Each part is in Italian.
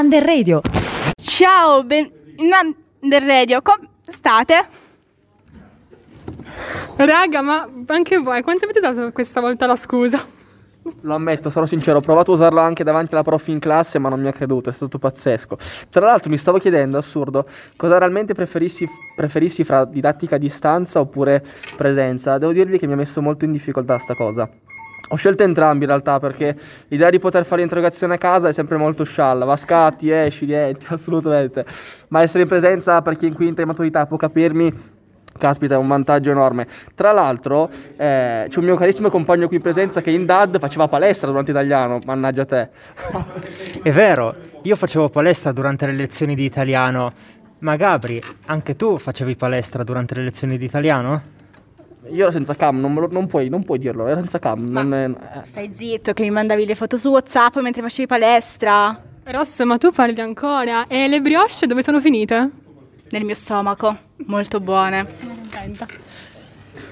Under Radio. Ciao, ben... in Under Radio, come state? Raga, ma anche voi, quanto avete usato questa volta la scusa? Lo ammetto, sarò sincero, ho provato a usarlo anche davanti alla prof in classe, ma non mi ha creduto, è stato pazzesco. Tra l'altro mi stavo chiedendo, assurdo, cosa realmente preferissi, preferissi fra didattica a distanza oppure presenza. Devo dirvi che mi ha messo molto in difficoltà sta cosa. Ho scelto entrambi in realtà perché l'idea di poter fare l'interrogazione a casa è sempre molto scialla, va scatti, esci, niente, assolutamente. Ma essere in presenza per chi in quinta in maturità può capirmi Caspita, è un vantaggio enorme. Tra l'altro, eh, c'è un mio carissimo compagno qui in presenza che in DAD faceva palestra durante italiano. Mannaggia te. È vero, io facevo palestra durante le lezioni di italiano. Ma Gabri, anche tu facevi palestra durante le lezioni di italiano? Io ero senza cam, non, lo, non, puoi, non puoi, dirlo, ero senza cam. Non è, eh. Stai zitto, che mi mandavi le foto su WhatsApp mentre facevi palestra. Ross, ma tu parli ancora. E le brioche dove sono finite? Nel mio stomaco, molto buone. Contenta.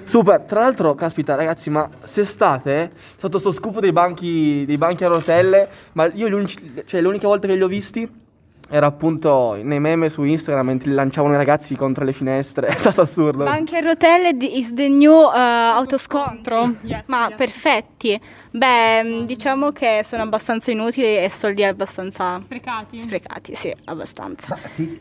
Super, tra l'altro, caspita ragazzi, ma se state sotto sto scoop dei banchi, dei banchi a rotelle, ma io cioè, l'unica volta che li ho visti era appunto nei meme su Instagram mentre lanciavano i ragazzi contro le finestre, è stato assurdo. Banchi a rotelle is the new uh, autoscontro, Yes, ma yes. perfetti. Beh, diciamo che sono abbastanza inutili e soldi abbastanza Sprecati. sprecati, sì, abbastanza. Ma sì,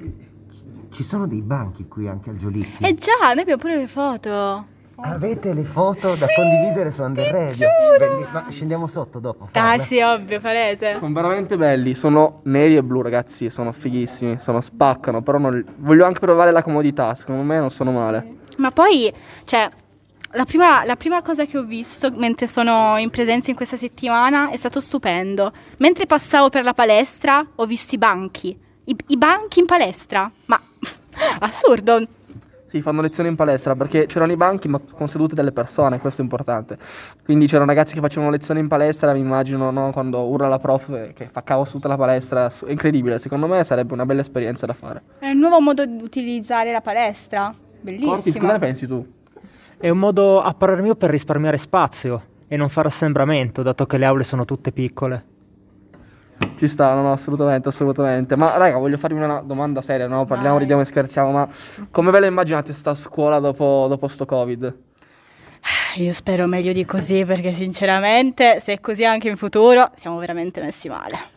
ci sono dei banchi qui anche al Giolitti. Eh già, noi abbiamo pure le foto. Avete le foto da Sì, condividere su Under ti Radio? giuro. Belli- Ma scendiamo sotto dopo. Ah farla? sì, ovvio, palese. Sono veramente belli, sono neri e blu ragazzi, sono fighissimi, sono spaccano, però non- voglio anche provare la comodità, secondo me non sono male. Ma poi, cioè, la prima, la prima cosa che ho visto mentre sono in presenza in questa settimana è stato stupendo. Mentre passavo per la palestra ho visto i banchi. I, i banchi in palestra. Ma assurdo. Sì, fanno lezioni in palestra perché c'erano i banchi ma con sedute delle persone, questo è importante. Quindi c'erano ragazzi che facevano lezioni in palestra, mi immagino no, quando urla la prof eh, che fa caos tutta la palestra, è incredibile, secondo me sarebbe una bella esperienza da fare. È un nuovo modo di utilizzare la palestra. Corti, Bellissimo. cosa ne pensi tu? È un modo a parer mio per risparmiare spazio e non fare assembramento, dato che le aule sono tutte piccole. Ci sta, no, no, assolutamente, assolutamente. Ma raga, voglio farvi una domanda seria, no? Parliamo, Vai. ridiamo e scherziamo, ma come ve la immaginate sta scuola dopo, dopo sto Covid? Io spero meglio di così perché sinceramente se è così anche in futuro siamo veramente messi male.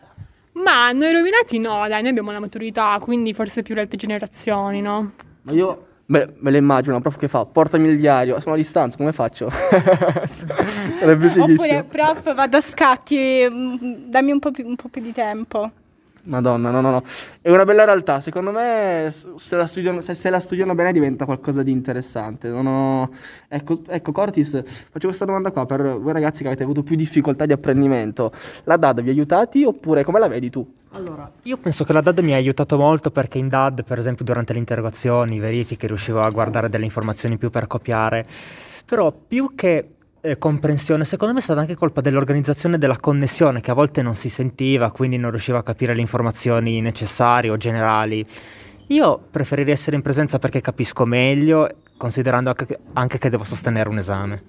Ma noi rovinati no, dai, noi abbiamo la maturità, quindi forse più le altre generazioni, no? Ma io me, me la immagino, una prof che fa, portami il diario, sono a distanza, come faccio? Sarebbe fighissimo. Oppure prof vado a scatti, mm, dammi un po' più, un po' più di tempo. Madonna, no, no, no. È una bella realtà. Secondo me, se la studiano, se, se la studiano bene, diventa qualcosa di interessante. Ho- Ecco, ecco, Cortis, faccio questa domanda qua per voi ragazzi che avete avuto più difficoltà di apprendimento. La DAD vi ha aiutati oppure come la vedi tu? Allora, io penso che la DAD mi ha aiutato molto perché in DAD, per esempio, durante le interrogazioni, verifiche, riuscivo a guardare delle informazioni più per copiare. Però più che eh, comprensione, secondo me è stata anche colpa dell'organizzazione della connessione, che a volte non si sentiva, quindi non riuscivo a capire le informazioni necessarie o generali. Io preferirei essere in presenza perché capisco meglio, considerando anche che, anche che devo sostenere un esame.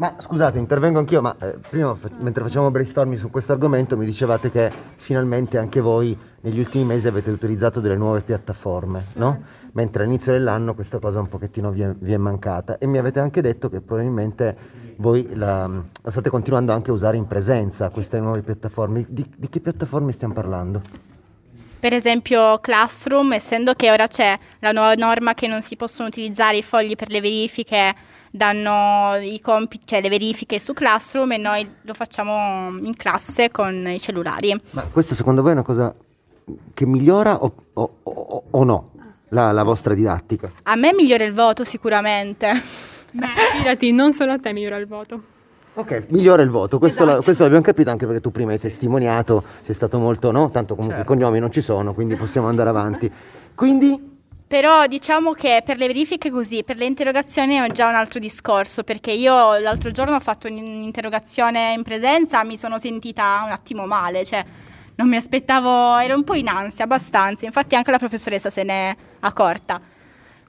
Ma scusate, intervengo anch'io, ma eh, prima mentre facciamo brainstorming su questo argomento mi dicevate che finalmente anche voi negli ultimi mesi avete utilizzato delle nuove piattaforme, no? Mentre all'inizio dell'anno questa cosa un pochettino vi è, vi è mancata e mi avete anche detto che probabilmente voi la, la state continuando anche a usare in presenza queste nuove piattaforme. Di, di che piattaforme stiamo parlando? Per esempio Classroom, essendo che ora c'è la nuova norma che non si possono utilizzare i fogli per le verifiche, danno i compiti, cioè le verifiche su Classroom e noi lo facciamo in classe con i cellulari. Ma questo secondo voi è una cosa che migliora o, o- o- o no la, la vostra didattica? A me migliora il voto sicuramente. Beh, fidati, non solo a te migliora il voto. Ok, migliora il voto, questo, la- Esatto. questo l'abbiamo capito anche perché tu prima hai testimoniato, sei stato molto, no? Tanto comunque Certo. i cognomi non ci sono, quindi possiamo andare avanti. Quindi, Però diciamo che per le verifiche così, per le interrogazioni è già un altro discorso, perché io l'altro giorno ho fatto un'interrogazione in presenza, mi sono sentita un attimo male, cioè non mi aspettavo, ero un po' in ansia, abbastanza, infatti anche la professoressa se n'è accorta.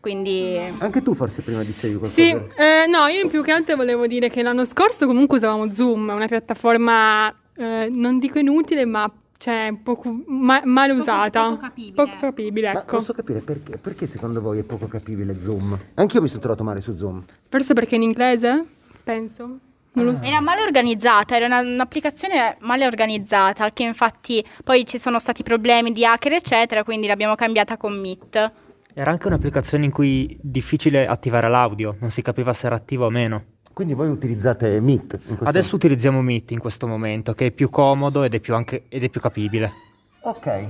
Quindi anche tu forse prima dicevi qualcosa. Sì, eh, no, io più che altro volevo dire che l'anno scorso comunque usavamo Zoom, una piattaforma, eh, non dico inutile, ma cioè poco, ma- male Poco- usata. poco capibile. Poco capibile, Ma ecco. posso capire perché, perché secondo voi è poco capibile Zoom? Anch'io mi sono trovato male su Zoom. Forse perché in inglese? Penso. Non lo so. Era male organizzata, era una- un'applicazione male organizzata, che infatti poi ci sono stati problemi di hacker, eccetera, quindi l'abbiamo cambiata con Meet. Era anche un'applicazione in cui difficile attivare l'audio, non si capiva se era attivo o meno. Quindi voi utilizzate Meet in questo Adesso utilizziamo Meet in questo momento, che è più comodo ed è più, anche, ed è più capibile. Ok.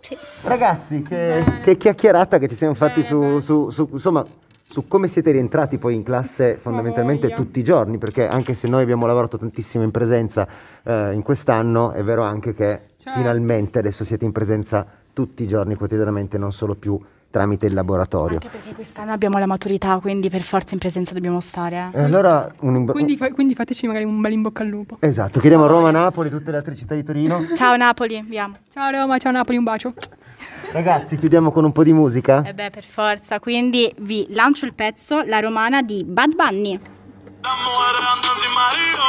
Sì. Ragazzi, che, che chiacchierata che ci siamo fatti su, su- su- insomma, su come siete rientrati poi in classe fondamentalmente tutti i giorni, perché anche se noi abbiamo lavorato tantissimo in presenza eh, in quest'anno, è vero anche che Certo. finalmente adesso siete in presenza tutti i giorni quotidianamente, non solo più tramite il laboratorio. Anche perché quest'anno abbiamo la maturità, quindi per forza in presenza dobbiamo stare. eh. E allora un imbo- Quindi, fa- quindi fateci magari un bel in bocca al lupo. Esatto, chiediamo a Roma, Napoli, tutte le altre città di Torino. Ciao Napoli, andiamo. Ciao Roma, ciao Napoli, un bacio. Ragazzi, chiudiamo con un po' di musica. E beh, per forza, quindi vi lancio il pezzo La Romana di Bad Bunny. Las mujeres andan sin marido,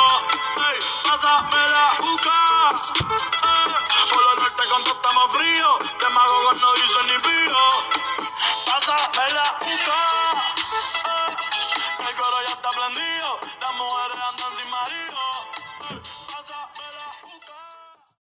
ey, pásame la juca, ey.